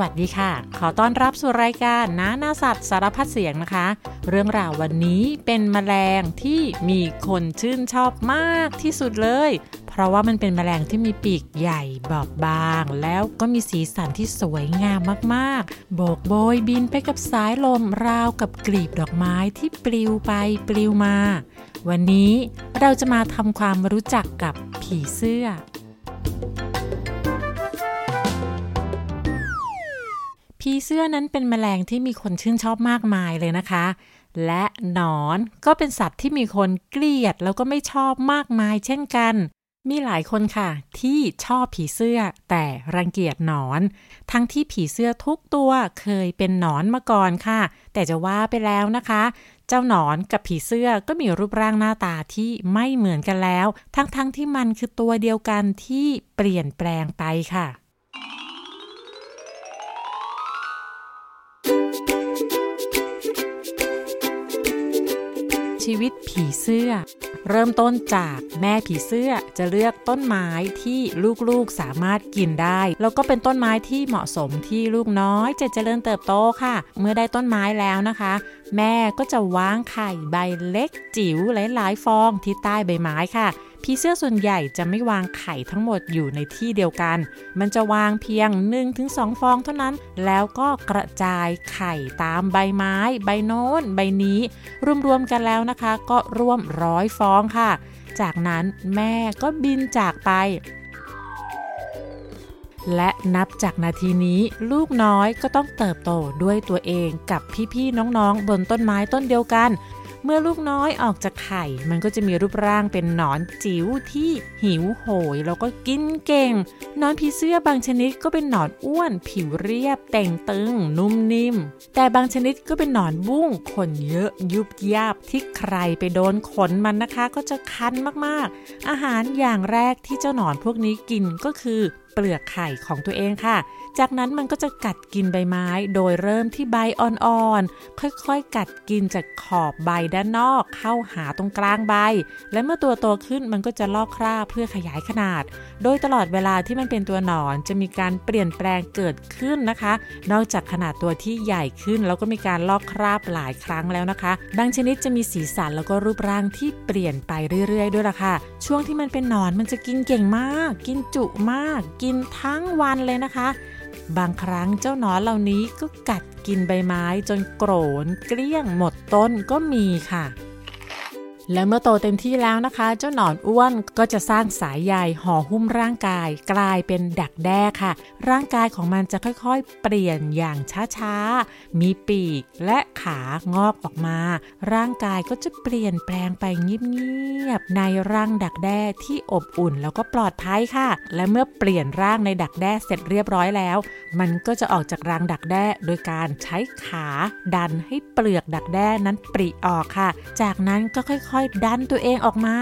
วัสดีค่ะ ขอต้อนรับสู่รายการน้านาสัตว์สารพัดเสียงนะคะ เรื่องราววันนี้เป็นแมลงที่มีคนชื่นชอบมากที่สุดเลย เพราะว่ามันเป็นแมลงที่มีปีกใหญ่บอบบาง แล้วก็มีสีสันที่สวยงามมากๆ โบกโบยบินไปกับสายลมราวกับกลีบดอกไม้ที่ปลิวไปปลิวมา วันนี้เราจะมาทำความรู้จักกับผีเสื้อ ผีเสื้อนั้นเป็นแมลงที่มีคนชื่นชอบมากมายเลยนะคะ และหนอนก็เป็นสัตว์ที่มีคนเกลียดแล้วก็ไม่ชอบมากมายเช่นกัน มีหลายคนค่ะ ที่ชอบผีเสื้อแต่รังเกียจหนอน ทั้งที่ผีเสื้อทุกตัวเคยเป็นหนอนมาก่อนค่ะ แต่จะว่าไปแล้วนะคะ เจ้าหนอนกับผีเสื้อก็มีรูปร่างหน้าตาที่ไม่เหมือนกันแล้ว ทั้งๆทที่มันคือตัวเดียวกันที่เปลี่ยนแปลงไปค่ะ ชีวิตผีเสื้อ เริ่มต้นจากแม่ผีเสื้อจะเลือกต้นไม้ที่ลูกๆสามารถกินได้ แล้วก็เป็นต้นไม้ที่เหมาะสมที่ลูกน้อยจะเจริญเติบโตค่ะ เมื่อได้ต้นไม้แล้วนะคะ แม่ก็จะวางไข่ใบเล็กจิ๋วหลายๆ ฟองที่ใต้ใบไม้ค่ะ ผีเสื้อส่วนใหญ่จะไม่วางไข่ทั้งหมดอยู่ในที่เดียวกัน มันจะวางเพียง 1-2 ฟองเท่านั้น แล้วก็กระจายไข่ตามใบไม้ ใบโน้น ใบนี้ รวมๆกันแล้วนะคะ ก็ร่วมร้อยฟองค่ะ จากนั้นแม่ก็บินจากไปและนับจากนาทีนี้ลูกน้อยก็ต้องเติบโตด้วยตัวเองกับพี่ๆน้องๆ บนต้นไม้ต้นเดียวกัน เมื่อลูกน้อยออกจากไข่ มันก็จะมีรูปร่างเป็นหนอนจิ๋วที่หิวโหยแล้วก็กินเก่งนอนผีเสื้อบางชนิดก็เป็นหนอนอ้วน ผิวเรียบ แต่งตึง นุ่มนิ่ม แต่บางชนิดก็เป็นหนอนบุ้งขนเยอะยุบยาบที่ใครไปโดนขนมันนะคะ ก็จะคันมากๆ อาหารอย่างแรกที่เจ้าหนอนพวกนี้กินก็คือเปลือกไข่ของตัวเองค่ะ จากนั้นมันก็จะกัดกินใบไม้ โดยเริ่มที่ใบอ่อนๆ ค่อยๆ กัดกินจากขอบใบด้านนอก เข้าหาตรงกลางใบ และเมื่อตัวโตขึ้นมันก็จะลอกคราบเพื่อขยายขนาด โดยตลอดเวลาที่มันเป็นตัวหนอนจะมีการเปลี่ยนแปลงเกิดขึ้นนะคะ นอกจากขนาดตัวที่ใหญ่ขึ้น แล้วก็มีการลอกคราบหลายครั้งแล้วนะคะ บางชนิดจะมีสีสันแล้วก็รูปร่างที่เปลี่ยนไปเรื่อยๆ ด้วยล่ะค่ะ ช่วงที่มันเป็นหนอนมันจะกินเก่งมาก กินจุมาก กินทั้งวันเลยนะคะ บางครั้งเจ้าหนอนเหล่านี้ก็กัดกินใบไม้จนโกรนเกลี้ยงหมดต้นก็มีค่ะ และเมื่อโตเต็มที่แล้วนะคะ เจ้าหนอนอ้วนก็จะสร้างสายใยห่อหุ้มร่างกาย กลายเป็นดักแด้ค่ะ ร่างกายของมันจะค่อยๆ เปลี่ยนอย่างช้าๆ มีปีกและขางอกออกมา ร่างกายก็จะเปลี่ยนแปลงไปเงียบๆในร่างดักแด้ที่อบอุ่นแล้วก็ปลอดภัยค่ะ และเมื่อเปลี่ยนร่างในดักแด้เสร็จเรียบร้อยแล้ว มันก็จะออกจากรังดักแด้โดยการใช้ขาดันให้เปลือกดักแด้นั้นปริออกค่ะ จากนั้นก็ค่อยๆคอยดันตัวเองออกมา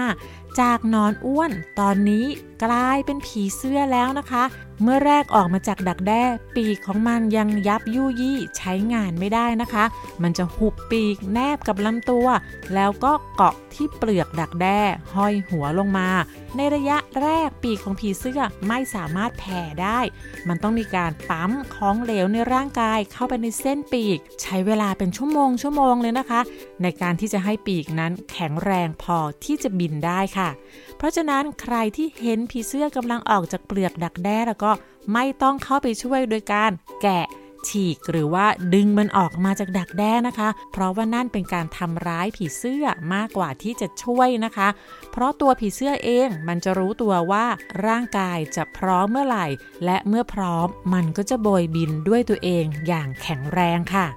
จากนอนอ้วน ตอนนี้กลายเป็นผีเสื้อแล้วนะคะ เมื่อแรกออกมาจากดักแด้ปีกของมันยังยับยุยี่ใช้งานไม่ได้นะคะ มันจะหุบปีกแนบกับลำตัว แล้วก็เกาะที่เปลือกดักแด้ห้อยหัวลงมา ในระยะแรกปีกของผีเสื้อไม่สามารถแผ่ได้ มันต้องมีการปั๊มของเหลวในร่างกายเข้าไปในเส้นปีก ใช้เวลาเป็นชั่วโมงชั่วโมงเลยนะคะ ในการที่จะให้ปีกนั้นแข็งแรงพอที่จะบินได้ค่ะค่ะ เพราะฉะนั้นใครที่เห็นผีเสื้อกำลังออกจากเปลือกดักแด้แล้วก็ไม่ต้องเข้าไปช่วยโดยการแกะฉีกหรือว่าดึงมันออกมาจากดักแด้นะคะ เพราะว่านั่นเป็นการทำร้ายผีเสื้อมากกว่าที่จะช่วยนะคะ เพราะตัวผีเสื้อเองมันจะรู้ตัวว่าร่างกายจะพร้อมเมื่อไหร่ และเมื่อพร้อมมันก็จะโบยบินด้วยตัวเองอย่างแข็งแรงค่ะ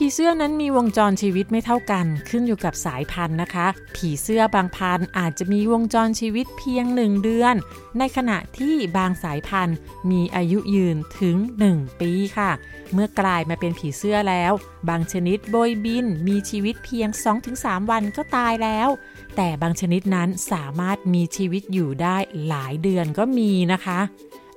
ผีเสื้อนั้นมีวงจรชีวิตไม่เท่ากัน ขึ้นอยู่กับสายพันธุ์นะคะ ผีเสื้อบางพันธุ์อาจจะมีวงจรชีวิตเพียงหนึ่งเดือน ในขณะที่บางสายพันธุ์มีอายุยืนถึง 1 ปีค่ะ เมื่อกลายมาเป็นผีเสื้อแล้ว บางชนิดโบยบินมีชีวิตเพียง 2-3 วันก็ตายแล้ว แต่บางชนิดนั้นสามารถมีชีวิตอยู่ได้หลายเดือนก็มีนะคะ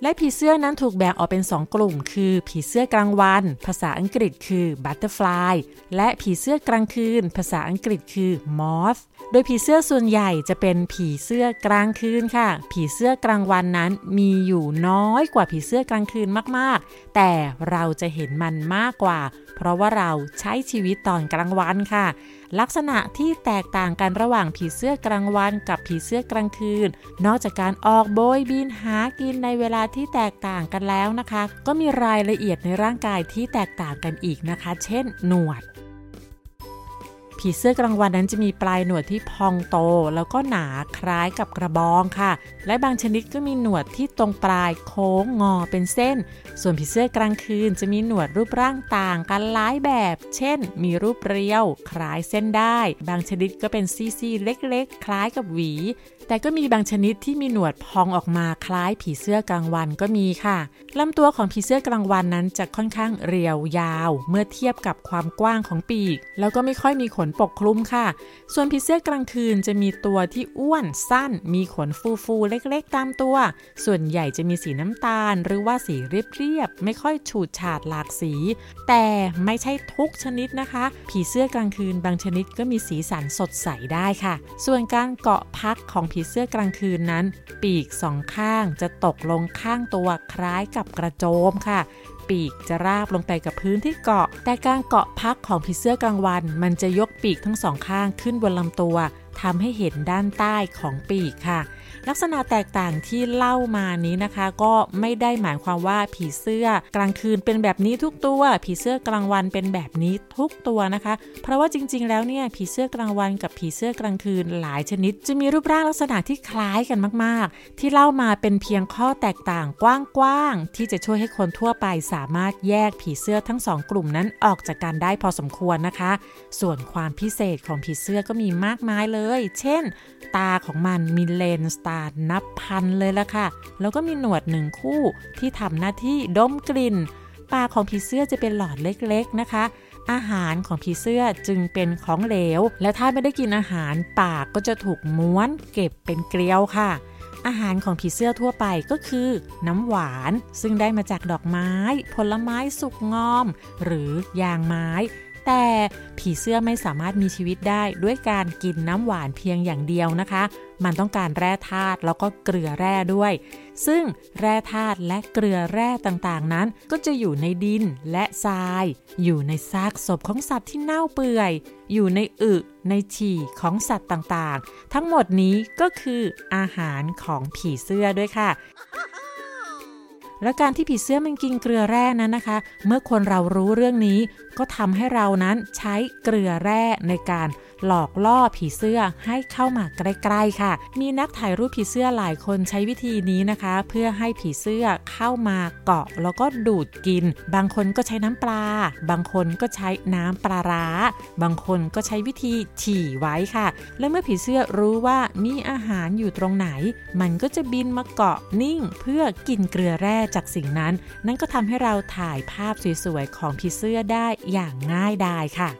และผีเสื้อนั้นถูกแบ่งออกเป็น 2 กลุ่ม คือผีเสื้อกลางวัน ภาษาอังกฤษคือ butterfly และผีเสื้อกลางคืน ภาษาอังกฤษคือ moth โดยผีเสื้อส่วนใหญ่จะเป็นผีเสื้อกลางคืนค่ะ ผีเสื้อกลางวันนั้นมีอยู่น้อยกว่าผีเสื้อกลางคืนมากๆ แต่เราจะเห็นมันมากกว่า เพราะว่าเราใช้ชีวิตตอนกลางวันค่ะ ลักษณะที่แตกต่างกันระหว่างผีเสื้อกลางวันกับผีเสื้อกลางคืน นอกจากการออกโบยบินหากินในเวลาที่แตกต่างกันแล้วนะคะ ก็มีรายละเอียดในร่างกายที่แตกต่างกันอีกนะคะ เช่น หนวด ผีเสื้อกลางวันนั้นจะมีปลายหนวดที่พองโต แล้วก็หนาคล้ายกับกระบองค่ะ และบางชนิดก็มีหนวดที่ตรงปลายโค้งงอเป็นเส้น ส่วนผีเสื้อกลางคืนจะมีหนวดรูปร่างต่างกันหลายแบบ เช่น มีรูปเรียว คล้ายเส้นได้ บางชนิดก็เป็นซี่ๆเล็กๆ คล้ายกับหวี แต่ก็มีบางชนิดที่มีหนวดพองออกมาคล้ายผีเสื้อกลางวันก็มีค่ะลำตัวของผีเสื้อกลางวันนั้นจะค่อนข้างเรียวยาว เมื่อเทียบกับความกว้างของปีก แล้วก็ไม่ค่อยมีขนปกคลุมค่ะ ส่วนผีเสื้อกลางคืนจะมีตัวที่อ้วนสั้น มีขนฟูๆ เล็กๆ ตามตัว ส่วนใหญ่จะมีสีน้ำตาล หรือว่าสีเรียบๆ ไม่ค่อยฉูดฉาดหลากสี แต่ไม่ใช่ทุกชนิดนะคะ ผีเสื้อกลางคืนบางชนิดก็มีสีสันสดใสได้ค่ะ ส่วนการเกาะพักของผีเสื้อกลางคืนนั้น ปีกสองข้างจะตกลงข้างตัวคล้ายกับกระโจมค่ะ ปีกจะราบลงไปกับพื้นที่เกาะ แต่การเกาะพักของผีเสื้อกลางวัน มันจะยกปีกทั้งสองข้างขึ้นบนลำตัวทำให้เห็นด้านใต้ของปีกค่ะ ลักษณะแตกต่างที่เล่ามานี้นะคะ ก็ไม่ได้หมายความว่าผีเสื้อกลางคืนเป็นแบบนี้ทุกตัว ผีเสื้อกลางวันเป็นแบบนี้ทุกตัวนะคะ เพราะว่าจริง ๆ แล้วเนี่ยผีเสื้อกลางวันกับผีเสื้อกลางคืนหลายชนิด จะมีรูปร่างลักษณะที่คล้ายกันมาก ๆ ที่เล่ามาเป็นเพียงข้อแตกต่างกว้าง ๆ ที่จะช่วยให้คนทั่วไปสามารถแยกผีเสื้อทั้งสองกลุ่มนั้นออกจากกันได้พอสมควรนะคะ ส่วนความพิเศษของผีเสื้อก็มีมากมายเลย เช่น ตาของมันมีเลนส์ตานับพันเลยละค่ะ แล้วก็มีหนวดหนึ่งคู่ที่ทำหน้าที่ดมกลิ่น ปากของผีเสื้อจะเป็นหลอดเล็กๆนะคะ อาหารของผีเสื้อจึงเป็นของเหลว และถ้าไม่ได้กินอาหารปากก็จะถูกม้วนเก็บเป็นเกลียวค่ะอาหารของผีเสื้อทั่วไปก็คือ น้ำหวาน ซึ่งได้มาจากดอกไม้ ผลไม้สุกงอม หรือยางไม้ แต่ผีเสื้อไม่สามารถมีชีวิตได้ด้วยการกินน้ำหวานเพียงอย่างเดียวนะคะ มันต้องการแร่ธาตุแล้วก็เกลือแร่ด้วย ซึ่งแร่ธาตุและเกลือแร่ต่างๆ นั้น ก็จะอยู่ในดินและทราย อยู่ในซากศพของสัตว์ที่เน่าเปื่อย อยู่ในอึในฉี่ของสัตว์ต่างๆ ทั้งหมดนี้ก็คืออาหารของผีเสื้อด้วยค่ะ และการที่ผีเสื้อมันกินเกลือแร่นั้นนะคะ เมื่อคนเรารู้เรื่องนี้ก็ทำให้เรานั้นใช้เกลือแร่ในการ หลอกล่อผีเสื้อให้เข้ามาใกล้ๆค่ะ มีนักถ่ายรูปผีเสื้อหลายคนใช้วิธีนี้นะคะ เพื่อให้ผีเสื้อเข้ามาเกาะแล้วก็ดูดกิน บางคนก็ใช้น้ำปลา บางคนก็ใช้น้ำปลาร้า บางคนก็ใช้วิธีฉี่ไว้ค่ะ และเมื่อผีเสื้อรู้ว่ามีอาหารอยู่ตรงไหน มันก็จะบินมาเกาะนิ่ง เพื่อกินเกลือแร่จากสิ่งนั้น นั่นก็ทำให้เราถ่ายภาพสวยๆของผีเสื้อได้อย่างง่ายดายค่ะ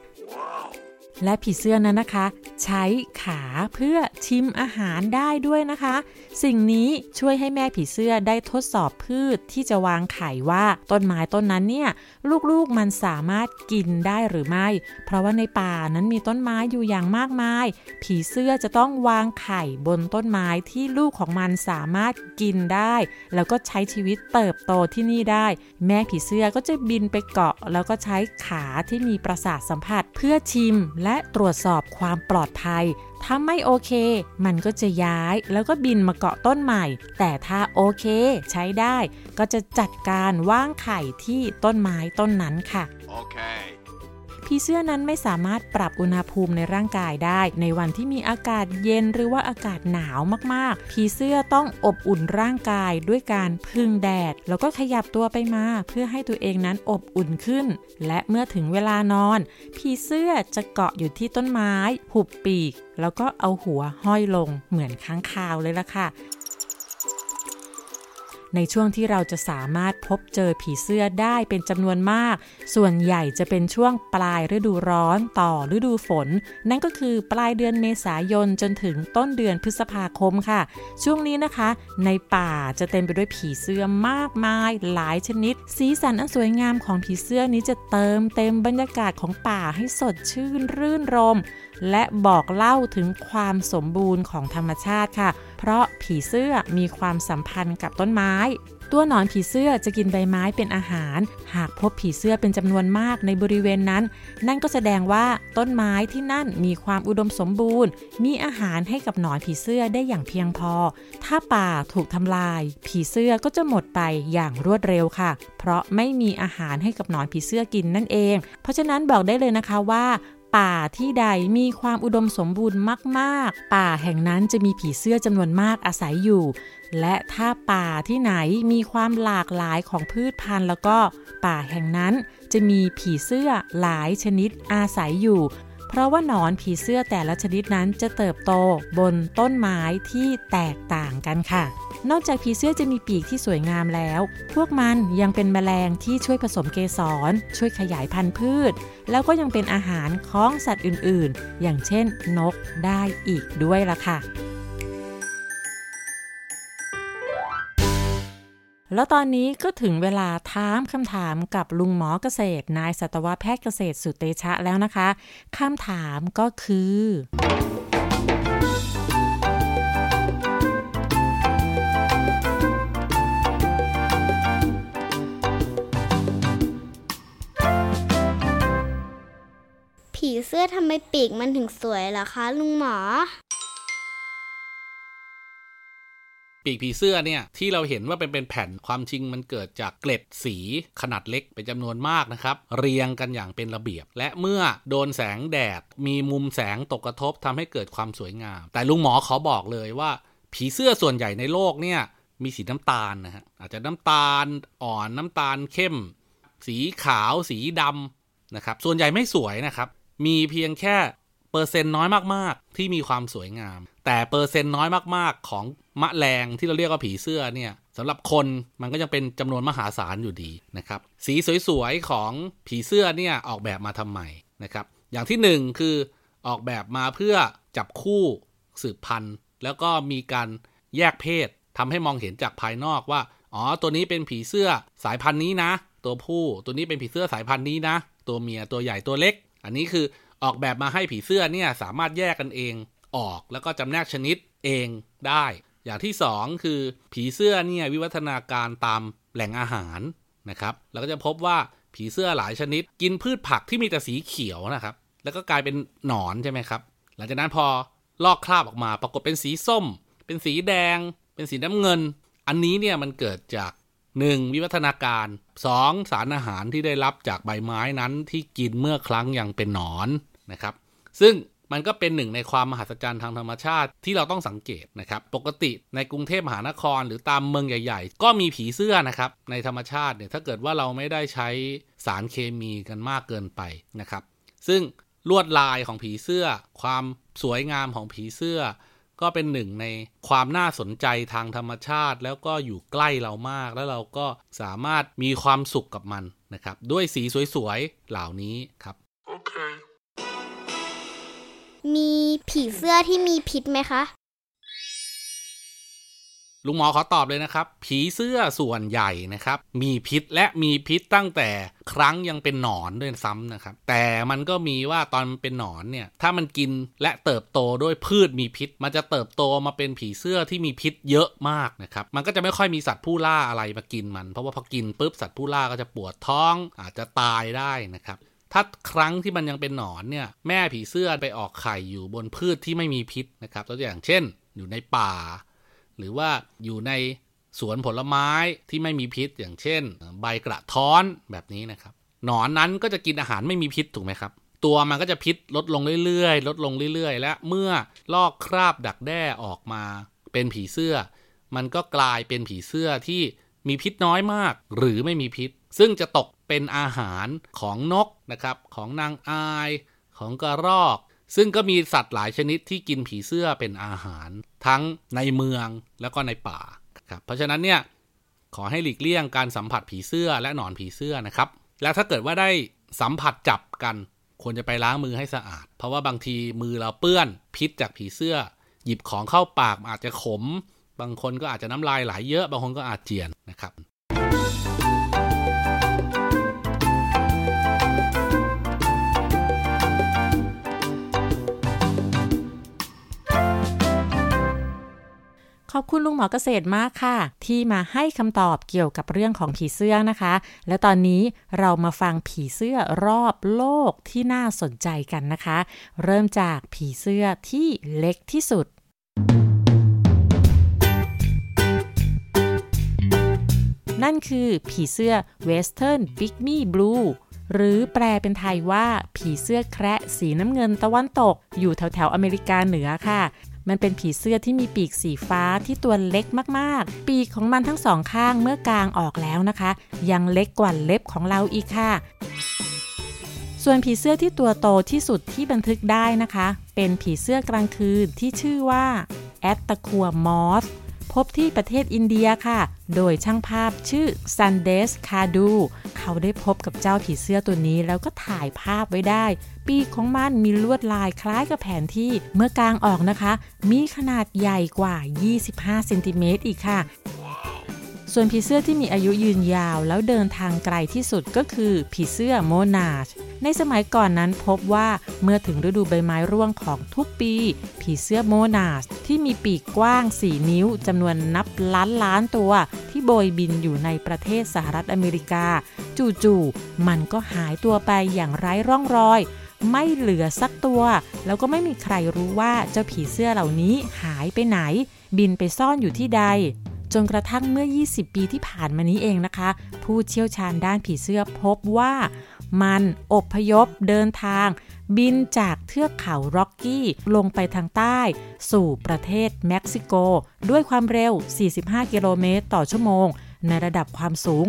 และผีเสื้อนั้นนะคะ ใช้ขาเพื่อชิมอาหารได้ด้วยนะคะ สิ่งนี้ช่วยให้แม่ผีเสื้อได้ทดสอบพืชที่จะวางไข่ว่าต้นไม้ต้นนั้นเนี่ยลูกๆมันสามารถกินได้หรือไม่ เพราะว่าในป่านั้นมีต้นไม้อยู่อย่างมากมาย ผีเสื้อจะต้องวางไข่บนต้นไม้ที่ลูกของมันสามารถกินได้ แล้วก็ใช้ชีวิตเติบโตที่นี่ได้ แม่ผีเสื้อก็จะบินไปเกาะ แล้วก็ใช้ขาที่มีประสาทสัมผัสเพื่อชิมและและตรวจสอบความปลอดภัย ถ้าไม่โอเค มันก็จะย้ายแล้วก็บินมาเกาะต้นใหม่ แต่ถ้าโอเค ใช้ได้ ก็จะจัดการว่างไข่ที่ต้นไม้ต้นนั้นค่ะ โอเค ผีเสื้อนั้นไม่สามารถปรับอุณหภูมิในร่างกายได้ ในวันที่มีอากาศเย็นหรือว่าอากาศหนาวมากๆ ผีเสื้อต้องอบอุ่นร่างกายด้วยการพึ่งแดด แล้วก็ขยับตัวไปมา เพื่อให้ตัวเองนั้นอบอุ่นขึ้น และเมื่อถึงเวลานอน ผีเสื้อจะเกาะอยู่ที่ต้นไม้ หุบปีก แล้วก็เอาหัวห้อยลงเหมือนค้างคาวเลยล่ะค่ะ ในช่วงที่เราจะสามารถพบเจอผีเสื้อได้เป็นจำนวนมาก ส่วนใหญ่จะเป็นช่วงปลายฤดูร้อนต่อฤดูฝน นั่นก็คือปลายเดือนเมษายนจนถึงต้นเดือนพฤษภาคมค่ะ ช่วงนี้นะคะ ในป่าจะเต็มไปด้วยผีเสื้อมากมาย หลายชนิด สีสันอันสวยงามของผีเสื้อนี้จะเติมเต็มบรรยากาศของป่าให้สดชื่นรื่นรม และบอกเล่าถึงความสมบูรณ์ของธรรมชาติค่ะ เพราะผีเสื้อมีความสัมพันธ์กับต้นไม้ ตัวหนอนผีเสื้อจะกินใบไม้เป็นอาหาร หากพบผีเสื้อเป็นจำนวนมากในบริเวณนั้น นั่นก็แสดงว่าต้นไม้ที่นั่นมีความอุดมสมบูรณ์ มีอาหารให้กับหนอนผีเสื้อได้อย่างเพียงพอ ถ้าป่าถูกทำลาย ผีเสื้อก็จะหมดไปอย่างรวดเร็วค่ะ เพราะไม่มีอาหารให้กับหนอนผีเสื้อกินนั่นเอง เพราะฉะนั้นบอกได้เลยนะคะว่า ป่าที่ใดมีความอุดมสมบูรณ์มาก ๆ ป่าแห่งนั้นจะมีผีเสื้อจำนวนมากอาศัยอยู่ และถ้าป่าที่ไหนมีความหลากหลายของพืชพันธุ์ แล้วก็ป่าแห่งนั้นจะมีผีเสื้อหลายชนิดอาศัยอยู่ เพราะว่าหนอนผีเสื้อแต่ละชนิดนั้นจะเติบโตบนต้นไม้ที่แตกต่างกันค่ะ นอกจากผีเสื้อจะมีปีกที่สวยงามแล้ว พวกมันยังเป็นแมลงที่ช่วยผสมเกสร ช่วยขยายพันธุ์พืช แล้วก็ยังเป็นอาหารของสัตว์อื่นๆ อย่างเช่นนกได้อีกด้วยล่ะค่ะ แล้วตอนนี้ก็ถึงเวลาถามคำถามกับลุงหมอเกษตร นายสัตวแพทย์เกษตรสุเตชะแล้วนะคะคำถามก็คือ ผีเสื้อทำไมปีกมันถึงสวยล่ะคะ ลุงหมอ ปีกผีเสื้อเนี่ยที่เราเห็นว่าเป็นเป็นแผ่นความจริงมันเกิดจากเกล็ดสีขนาดเล็กเป็นจำนวนมากนะครับ เรียงกันอย่างเป็นระเบียบ และเมื่อโดนแสงแดดมีมุมแสงตกกระทบทำให้เกิดความสวยงาม แต่ลุงหมอขอบอกเลยว่า ผีเสื้อส่วนใหญ่ในโลกเนี่ยมีสีน้ำตาลนะฮะอาจจะน้ำตาลอ่อนน้ำตาลเข้ม สีขาวสีดำนะครับส่วนใหญ่ไม่สวยนะครับมีเพียงแค่เปอร์เซ็นต์น้อยมากๆ ที่มีความสวยงาม แต่เปอร์เซ็นต์น้อยมากๆ ของมะแรงที่เราเรียกว่าผีเสื้อเนี่ยสำหรับคนมันก็ยังเป็นจำนวนมหาศาลอยู่ดีนะครับ สีสวยๆ ของผีเสื้อเนี่ยออกแบบมาทำไมนะครับ อย่างที่ 1 คือออกแบบมาเพื่อจับคู่สืบพันธุ์แล้วก็มีการแยกเพศทำให้มองเห็นจากภายนอกว่า อ๋อ ตัวนี้เป็นผีเสื้อสายพันธุ์นี้นะ ตัวผู้ตัวนี้เป็นผีเสื้อสายพันธุ์นี้นะ ตัวเมียตัวใหญ่ตัวเล็ก อันนี้คือออกแบบมาให้ผีเสื้อเนี่ยสามารถแยกกันเอง ออกแล้วก็จำแนกชนิดเองได้ อย่างที่ 2 คือผีเสื้อเนี่ยวิวัฒนาการตามแหล่งอาหารนะครับเราก็จะพบว่าผีเสื้อหลายชนิด กินพืชผักที่มีแต่สีเขียวนะครับ แล้วก็กลายเป็นหนอนใช่ไหมครับ หลังจากนั้นพอลอกคราบออกมาปรากฏเป็นสีส้ม เป็นสีแดง เป็นสีน้ำเงิน อันนี้เนี่ยมันเกิดจาก 1. วิวัฒนาการ 2. สารอาหารที่ได้รับจากใบไม้นั้นที่กินเมื่อครั้งยังเป็นหนอนนะครับ ซึ่ง มันก็เป็นหนึ่งในความมหัศจรรย์ทางธรรมชาติที่เราต้องสังเกตนะครับปกติในกรุงเทพมหานครหรือตามเมืองใหญ่ ๆ ก็มีผีเสื้อนะครับในธรรมชาติเนี่ยถ้าเกิดว่าเราไม่ได้ใช้สารเคมีกันมากเกินไปนะครับซึ่งลวดลายของผีเสื้อ ความสวยงามของผีเสื้อ ก็เป็นหนึ่งในความน่าสนใจทางธรรมชาติ แล้วก็อยู่ใกล้เรามาก แล้วเราก็สามารถมีความสุขกับมันนะครับ ด้วยสีสวยๆเหล่านี้ครับ มีผีเสื้อที่มีพิษไหมคะ ลุงหมอขอตอบเลยนะครับ ผีเสื้อส่วนใหญ่นะครับ มีพิษและมีพิษตั้งแต่ครั้งยังเป็นหนอนด้วยซ้ำนะครับ แต่มันก็มีว่าตอนเป็นหนอนเนี่ย ถ้ามันกินและเติบโตด้วยพืชมีพิษ มันจะเติบโตมาเป็นผีเสื้อที่มีพิษเยอะมากนะครับ มันก็จะไม่ค่อยมีสัตว์ผู้ล่าอะไรมากินมัน เพราะว่าพอกินปุ๊บสัตว์ผู้ล่าก็จะปวดท้องอาจจะตายได้นะครับ ถ้าครั้งที่มันยังเป็นหนอนเนี่ย แม่ผีเสื้อไปออกไข่อยู่บนพืชที่ไม่มีพิษนะครับ ตัวอย่างเช่น อยู่ในป่า หรือว่าอยู่ในสวนผลไม้ที่ไม่มีพิษ อย่างเช่น ใบกระท้อนแบบนี้นะครับหนอนนั้นก็จะกินอาหารไม่มีพิษถูกไหมครับ ตัวมันก็จะพิษลดลงเรื่อยๆ ลดลงเรื่อยๆ และเมื่อลอกคราบดักแด้ออกมาเป็นผีเสื้อ มันก็กลายเป็นผีเสื้อที่มีพิษน้อยมาก หรือไม่มีพิษ ซึ่งจะตก เป็นอาหารของนกนะครับ ของนางอาย ของกระรอก ซึ่งก็มีสัตว์หลายชนิดที่กินผีเสื้อเป็นอาหาร ทั้งในเมืองแล้วก็ในป่าครับเพราะฉะนั้นเนี่ยขอให้หลีกเลี่ยงการสัมผัสผีเสื้อและหนอนผีเสื้อนะครับ แล้วถ้าเกิดว่าได้สัมผัสจับกัน ควรจะไปล้างมือให้สะอาด เพราะว่าบางทีมือเราเปื้อนพิษจากผีเสื้อ หยิบของเข้าปากอาจจะขม บางคนก็อาจจะน้ำลายไหลเยอะ บางคนก็อาจเจียนนะครับ ขอบคุณลุงหมอเกษตรมากค่ะ ที่มาให้คำตอบเกี่ยวกับเรื่องของผีเสื้อนะคะ และตอนนี้เรามาฟังผีเสื้อรอบโลกที่น่าสนใจกันนะคะ เริ่มจากผีเสื้อที่เล็กที่สุดนั่นคือผีเสื้อ Western Pygmy Blue หรือแปลเป็นไทยว่าผีเสื้อแคระสีน้ำเงินตะวันตก อยู่แถวแถวอเมริกาเหนือค่ะ มันเป็นผีเสื้อที่มีปีกสีฟ้าที่ตัวเล็กมากๆ ปีกของมันทั้งสองข้างเมื่อกลางออกแล้วนะคะ ยังเล็กกว่าเล็บของเราอีกค่ะ ส่วนผีเสื้อที่ตัวโตที่สุดที่บันทึกได้นะคะ เป็นผีเสื้อกลางคืนที่ชื่อว่าแอตตะคัวมอส พบที่ประเทศอินเดียค่ะ โดยช่างภาพชื่อซันเดสคาดู เขาได้พบกับเจ้าผีเสื้อตัวนี้แล้วก็ถ่ายภาพไว้ได้ ปีกของมันมีลวดลายคล้ายกับแผนที่ เมื่อกลางออกนะคะ มีขนาดใหญ่กว่า 25 เซนติเมตรอีกค่ะ ส่วนผีเสื้อที่มีอายุยืนยาวแล้วเดินทางไกลที่สุดก็คือผีเสื้อโมนาช ในสมัยก่อนนั้นพบว่าเมื่อถึงฤดูใบไม้ร่วงของทุกปี ผีเสื้อโมนาชที่มีปีกกว้าง 4 นิ้วจำนวนนับล้านล้านตัว ที่โบยบินอยู่ในประเทศสหรัฐอเมริกา จู่ๆมันก็หายตัวไปอย่างไร้ร่องรอย ไม่เหลือสักตัว แล้วก็ไม่มีใครรู้ว่าเจ้าผีเสื้อเหล่านี้หายไปไหน บินไปซ่อนอยู่ที่ใด จนกระทั่งเมื่อ 20 ปีที่ผ่านมานี้เองนะคะ ผู้เชี่ยวชาญด้านผีเสื้อพบว่ามันอบพยพเดินทาง บินจากเทือกเขาร็อกกี้ ลงไปทางใต้ สู่ประเทศเม็กซิโก ด้วยความเร็ว 45 กิโลเมตรต่อชั่วโมง ในระดับความสูง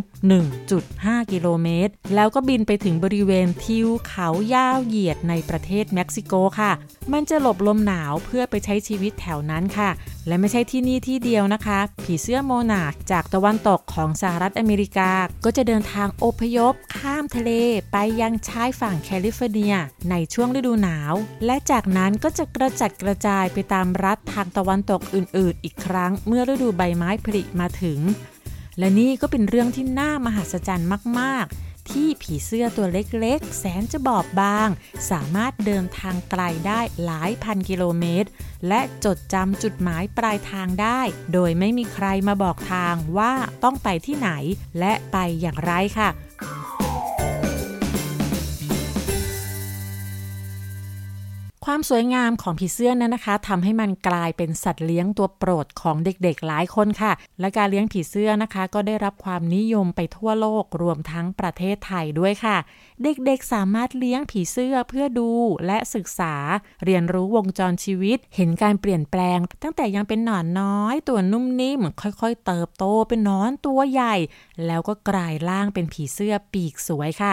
1.5 กิโลเมตร แล้วก็บินไปถึงบริเวณทิวเขายาวเหยียดในประเทศเม็กซิโกค่ะ มันจะหลบลมหนาวเพื่อไปใช้ชีวิตแถวนั้นค่ะ และไม่ใช่ที่นี่ที่เดียวนะคะ ผีเสื้อโมนาจากตะวันตกของสหรัฐอเมริกา ก็จะเดินทางอพยพ ข้ามทะเลไปยังชายฝั่งแคลิฟอร์เนีย ในช่วงฤดูหนาว และจากนั้นก็จะกระจัดกระจายไปตามรัฐทางตะวันตกอื่น ๆ อีกครั้ง เมื่อฤดูใบไม้ผลิมาถึง และนี่ก็เป็นเรื่องที่น่ามหัศจรรย์มาก ๆ ที่ผีเสื้อตัวเล็กๆ แสนจะบอบบาง สามารถเดินทางไกลได้หลายพันกิโลเมตร และจดจำจุดหมายปลายทางได้ โดยไม่มีใครมาบอกทางว่าต้องไปที่ไหนและไปอย่างไรค่ะ ความสวยงามของผีเสื้อนั้นนะคะทำให้มันกลายเป็นสัตว์เลี้ยงตัวโปรดของเด็กๆหลายคนค่ะ และการเลี้ยงผีเสื้อนะคะ ก็ได้รับความนิยมไปทั่วโลกรวมทั้งประเทศไทยด้วยค่ะ เด็กๆสามารถเลี้ยงผีเสื้อเพื่อดูและศึกษา เรียนรู้วงจรชีวิต เห็นการเปลี่ยนแปลง ตั้งแต่ยังเป็นหนอนน้อย ตัวนุ่มนิ่มค่อยๆ เติบโตเป็นนอนตัวใหญ่ แล้วก็กลายร่างเป็นผีเสื้อปีกสวยค่ะ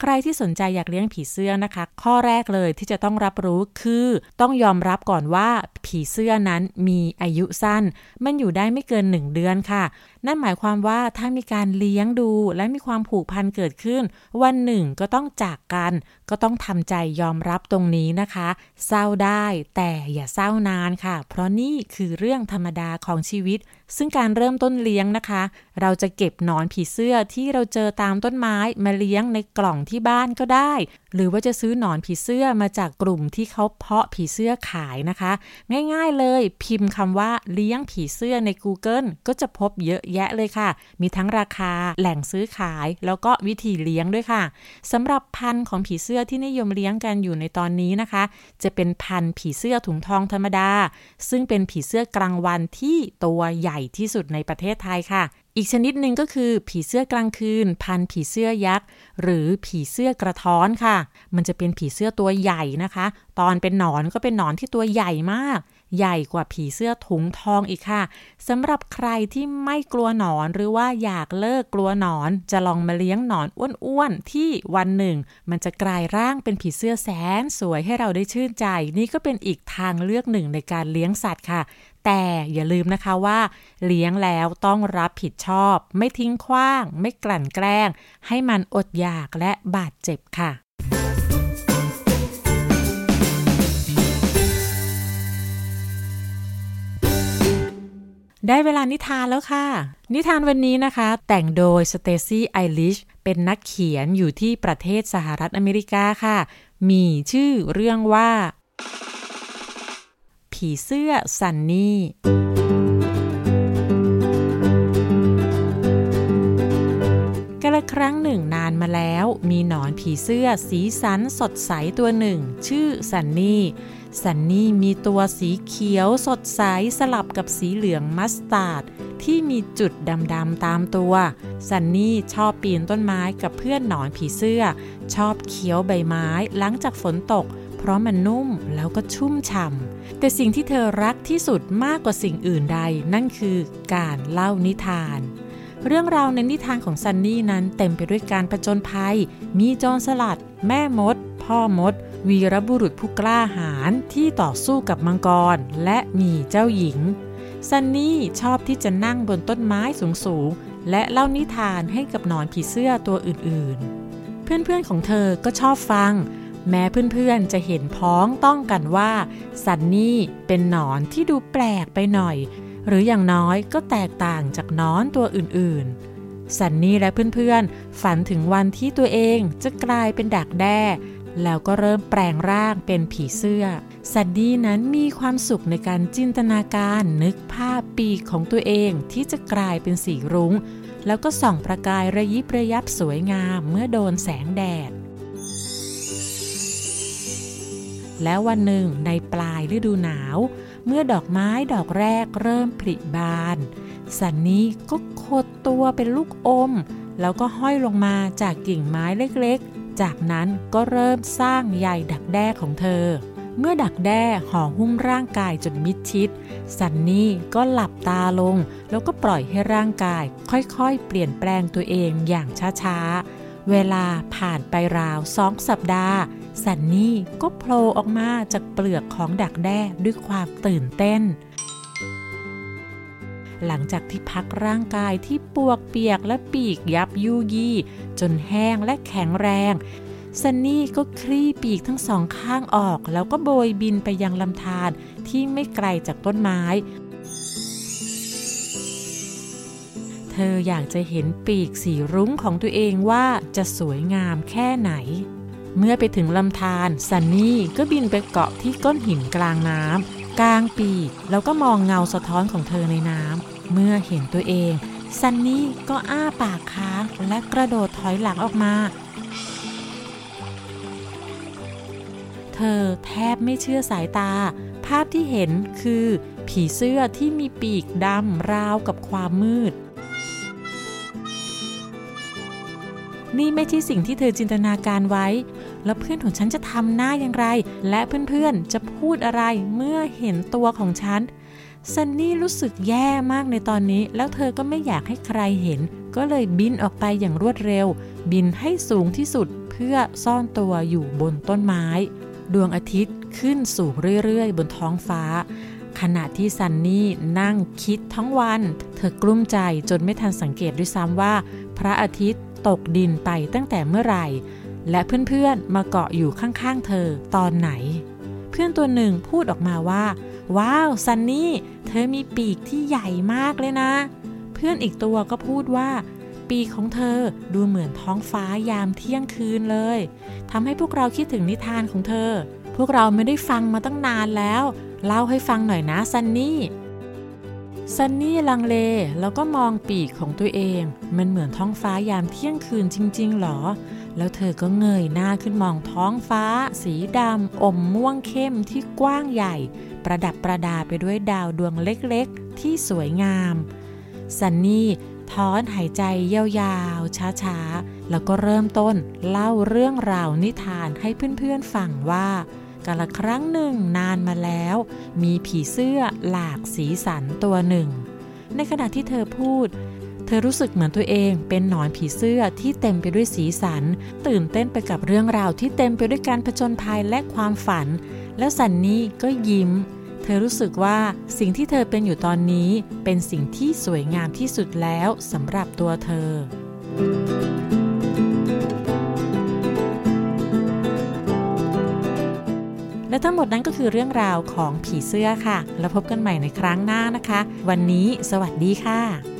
ใครที่สนใจอยากเลี้ยงผีเสื้อนะคะ ข้อแรกเลยที่จะต้องรับรู้คือต้องยอมรับก่อนว่าผีเสื้อนั้นมีอายุสั้น มันอยู่ได้ไม่เกิน 1 เดือนค่ะ นั่นหมายความว่าถ้ามีการเลี้ยงดูและมีความผูกพันเกิดขึ้น วันหนึ่งก็ต้องจากกัน ก็ต้องทำใจยอมรับตรงนี้นะคะ เศร้าได้แต่อย่าเศร้านานค่ะ เพราะนี่คือเรื่องธรรมดาของชีวิต ซึ่งการเริ่มต้นเลี้ยงนะคะ เราจะเก็บหนอนผีเสื้อที่เราเจอตามต้นไม้มาเลี้ยงในกล่องที่บ้านก็ได้ หรือว่าจะซื้อหนอนผีเสื้อมาจากกลุ่มที่เขาเพาะผีเสื้อขายนะคะ ง่ายๆเลยพิมพ์คำว่าเลี้ยงผีเสื้อใน Google ก็จะพบเยอะแยะเลยค่ะ มีทั้งราคาแหล่งซื้อขาย แล้วก็วิธีเลี้ยงด้วยค่ะสำหรับพันธุ์ของผีเสื้อที่นิยมเลี้ยงกันอยู่ในตอนนี้นะคะ จะเป็นพันธุ์ผีเสื้อถุงทองธรรมดา ซึ่งเป็นผีเสื้อกลางวันที่ตัวใหญ่ที่สุดในประเทศไทยค่ะ อีกชนิดหนึ่งก็คือผีเสื้อกลางคืน พันผีเสื้อยักษ์ หรือผีเสื้อกระท้อนค่ะ มันจะเป็นผีเสื้อตัวใหญ่นะคะ ตอนเป็นหนอนก็เป็นหนอนที่ตัวใหญ่มาก ใหญ่กว่าผีเสื้อถุงทองอีกค่ะสำหรับใครที่ไม่กลัวหนอนหรือว่าอยากเลิกกลัวหนอน จะลองมาเลี้ยงหนอนอ้วนๆที่วันหนึ่ง มันจะกลายร่างเป็นผีเสื้อแสนสวยให้เราได้ชื่นใจ นี่ก็เป็นอีกทางเลือกหนึ่งในการเลี้ยงสัตว์ค่ะแต่อย่าลืมนะคะว่า เลี้ยงแล้วต้องรับผิดชอบ ไม่ทิ้งขว้าง ไม่กลั่นแกล้ง ให้มันอดอยากและบาดเจ็บค่ะ ได้เวลานิทานแล้วค่ะ นิทานวันนี้นะคะ แต่งโดยสเตซี่ไอริชเป็นนักเขียนอยู่ที่ประเทศสหรัฐอเมริกาค่ะ มีชื่อเรื่องว่า ผีเสื้อซันนี่กาลครั้งหนึ่งนานมาแล้ว มีหนอนผีเสื้อสีสันสดใสตัวหนึ่ง ชื่อซันนี่ ซันนี่มีตัวสีเขียวสดใสสลับกับสีเหลืองมัสตาร์ดที่มีจุดดำๆตามตัวซันนี่ชอบปีนต้นไม้กับเพื่อนหนอนผีเสื้อ ชอบเคี้ยวใบไม้หลังจากฝนตก เพราะมันนุ่มแล้วก็ชุ่มฉ่ำแต่สิ่งที่เธอรักที่สุดมากกว่าสิ่งอื่นใด นั่นคือการเล่านิทานเรื่องราวในนิทานของซันนี่นั้นเต็มไปด้วยการผจญภัย มีโจรสลัด แม่มด พ่อมด วีรบุรุษผู้กล้าหาญที่ต่อสู้กับมังกร และมีเจ้าหญิง ซันนี่ชอบที่จะนั่งบนต้นไม้สูงๆ และเล่านิทานให้กับนอนผีเสื้อตัวอื่นๆ เพื่อนๆของเธอก็ชอบฟัง แม้เพื่อนๆจะเห็นพ้องต้องกันว่าซันนี่เป็นหนอนที่ดูแปลกไปหน่อย หรืออย่างน้อยก็แตกต่างจากนอนตัวอื่นๆซันนี่และเพื่อนๆ ฝันถึงวันที่ตัวเองจะกลายเป็นดักแด้ แล้วก็เริ่มแปลงร่างเป็นผีเสื้อ ซันนี่นั้นมีความสุขในการจินตนาการนึกภาพปีกของตัวเองที่จะกลายเป็นสีรุง้ง แล้วก็ส่องประกายระยิบระยับสวยงามเมื่อโดนแสงแดด แล้ววันหนึ่งในปลายฤดูหนาว เมื่อดอกไม้ดอกแรกเริ่มผลิบานสันนี่ก็ขดตัวเป็นลูกอม แล้วก็ห้อยลงมาจากกิ่งไม้เล็ก จากนั้นก็เริ่มสร้างใยดักแด้ของเธอ เมื่อดักแด้ห่อหุ้มร่างกายจนมิดชิด สันนี่ก็หลับตาลง แล้วก็ปล่อยให้ร่างกาย ค่อยๆ เปลี่ยนแปลงตัวเองอย่างช้าๆ เวลาผ่านไปราวสองสัปดาห์ สันนี่ก็โผล่ออกมาจากเปลือกของดักแด้ด้วยความตื่นเต้น หลังจากที่พักร่างกายที่ปวกเปียกและปีกยับยุยี่ จนแห้งและแข็งแรงซันนี่ก็คลี่ปีกทั้งสองข้างออก แล้วก็โบยบินไปยังลำธารที่ไม่ไกลจากต้นไม้ เธออยากจะเห็นปีกสีรุ้งของตัวเองว่าจะสวยงามแค่ไหน เมื่อไปถึงลำธารซันนี่ก็บินไปเกาะที่ก้อนหินกลางน้ำกลางปีกแล้วก็มองเงาสะท้อนของเธอในน้ำ เมื่อเห็นตัวเอง ซันนี่ก็อ้าปากค้างและกระโดดถอยหลังออกมา เธอแทบไม่เชื่อสายตา ภาพที่เห็นคือผีเสื้อที่มีปีกดำราวกับความมืด นี่ไม่ใช่สิ่งที่เธอจินตนาการไว้ แล้วเพื่อนของฉันจะทำหน้าอย่างไร และเพื่อนๆจะพูดอะไรเมื่อเห็นตัวของฉัน ซันนี่รู้สึกแย่มากในตอนนี้ แล้วเธอก็ไม่อยากให้ใครเห็น ก็เลยบินออกไปอย่างรวดเร็ว บินให้สูงที่สุดเพื่อซ่อนตัวอยู่บนต้นไม้ ดวงอาทิตย์ขึ้นสูงเรื่อยๆ บนท้องฟ้า ขณะที่ซันนี่นั่งคิดทั้งวัน เธอกลุ้มใจจนไม่ทันสังเกตด้วยซ้ำว่า พระอาทิตย์ตกดินไปตั้งแต่เมื่อไหร่ และเพื่อนๆมาเกาะอยู่ข้างๆเธอตอนไหน เพื่อนตัวหนึ่งพูดออกมาว่า ว้าวซันนี่ เธอมีปีกที่ใหญ่มากเลยนะ เพื่อนอีกตัวก็พูดว่า ปีกของเธอดูเหมือนท้องฟ้ายามเที่ยงคืนเลยทำให้พวกเราคิดถึงนิทานของเธอ พวกเราไม่ได้ฟังมาตั้งนานแล้ว เล่าให้ฟังหน่อยนะซันนี่ซันนี่ลังเลแล้วก็มองปีกของตัวเอง มันเหมือนท้องฟ้ายามเที่ยงคืนจริง ๆ หรอ แล้วเธอก็เงยหน้าขึ้นมองท้องฟ้า สีดำอมม่วงเข้มที่กว้างใหญ่ ประดับประดาไปด้วยดาวดวงเล็กๆ ที่สวยงาม ซันนี่ถอนหายใจยาวๆ ช้าๆ แล้วก็เริ่มต้นเล่าเรื่องราวนิทานให้เพื่อนๆฟังว่ากาละครั้งหนึ่งนานมาแล้ว มีผีเสื้อหลากสีสันตัวหนึ่ง ในขณะที่เธอพูด ธอรู้สึกเหมือนตัวเองเป็นหนอนผีเสื้อที่เต็มไปด้วยสีสัน ตื่นเต้นไปกับเรื่องราวที่เต็มไปด้วยการผจญภัยและความฝัน แล้วสันนี่ก็ยิ้ม เธอรู้สึกว่าสิ่งที่เธอเป็นอยู่ตอนนี้เป็นสิ่งที่สวยงามที่สุดแล้วสำหรับตัวเธอ และทั้งหมดนั้นก็คือเรื่องราวของผีเสื้อค่ะ แล้วพบกันใหม่ในครั้งหน้านะคะ วันนี้สวัสดีค่ะ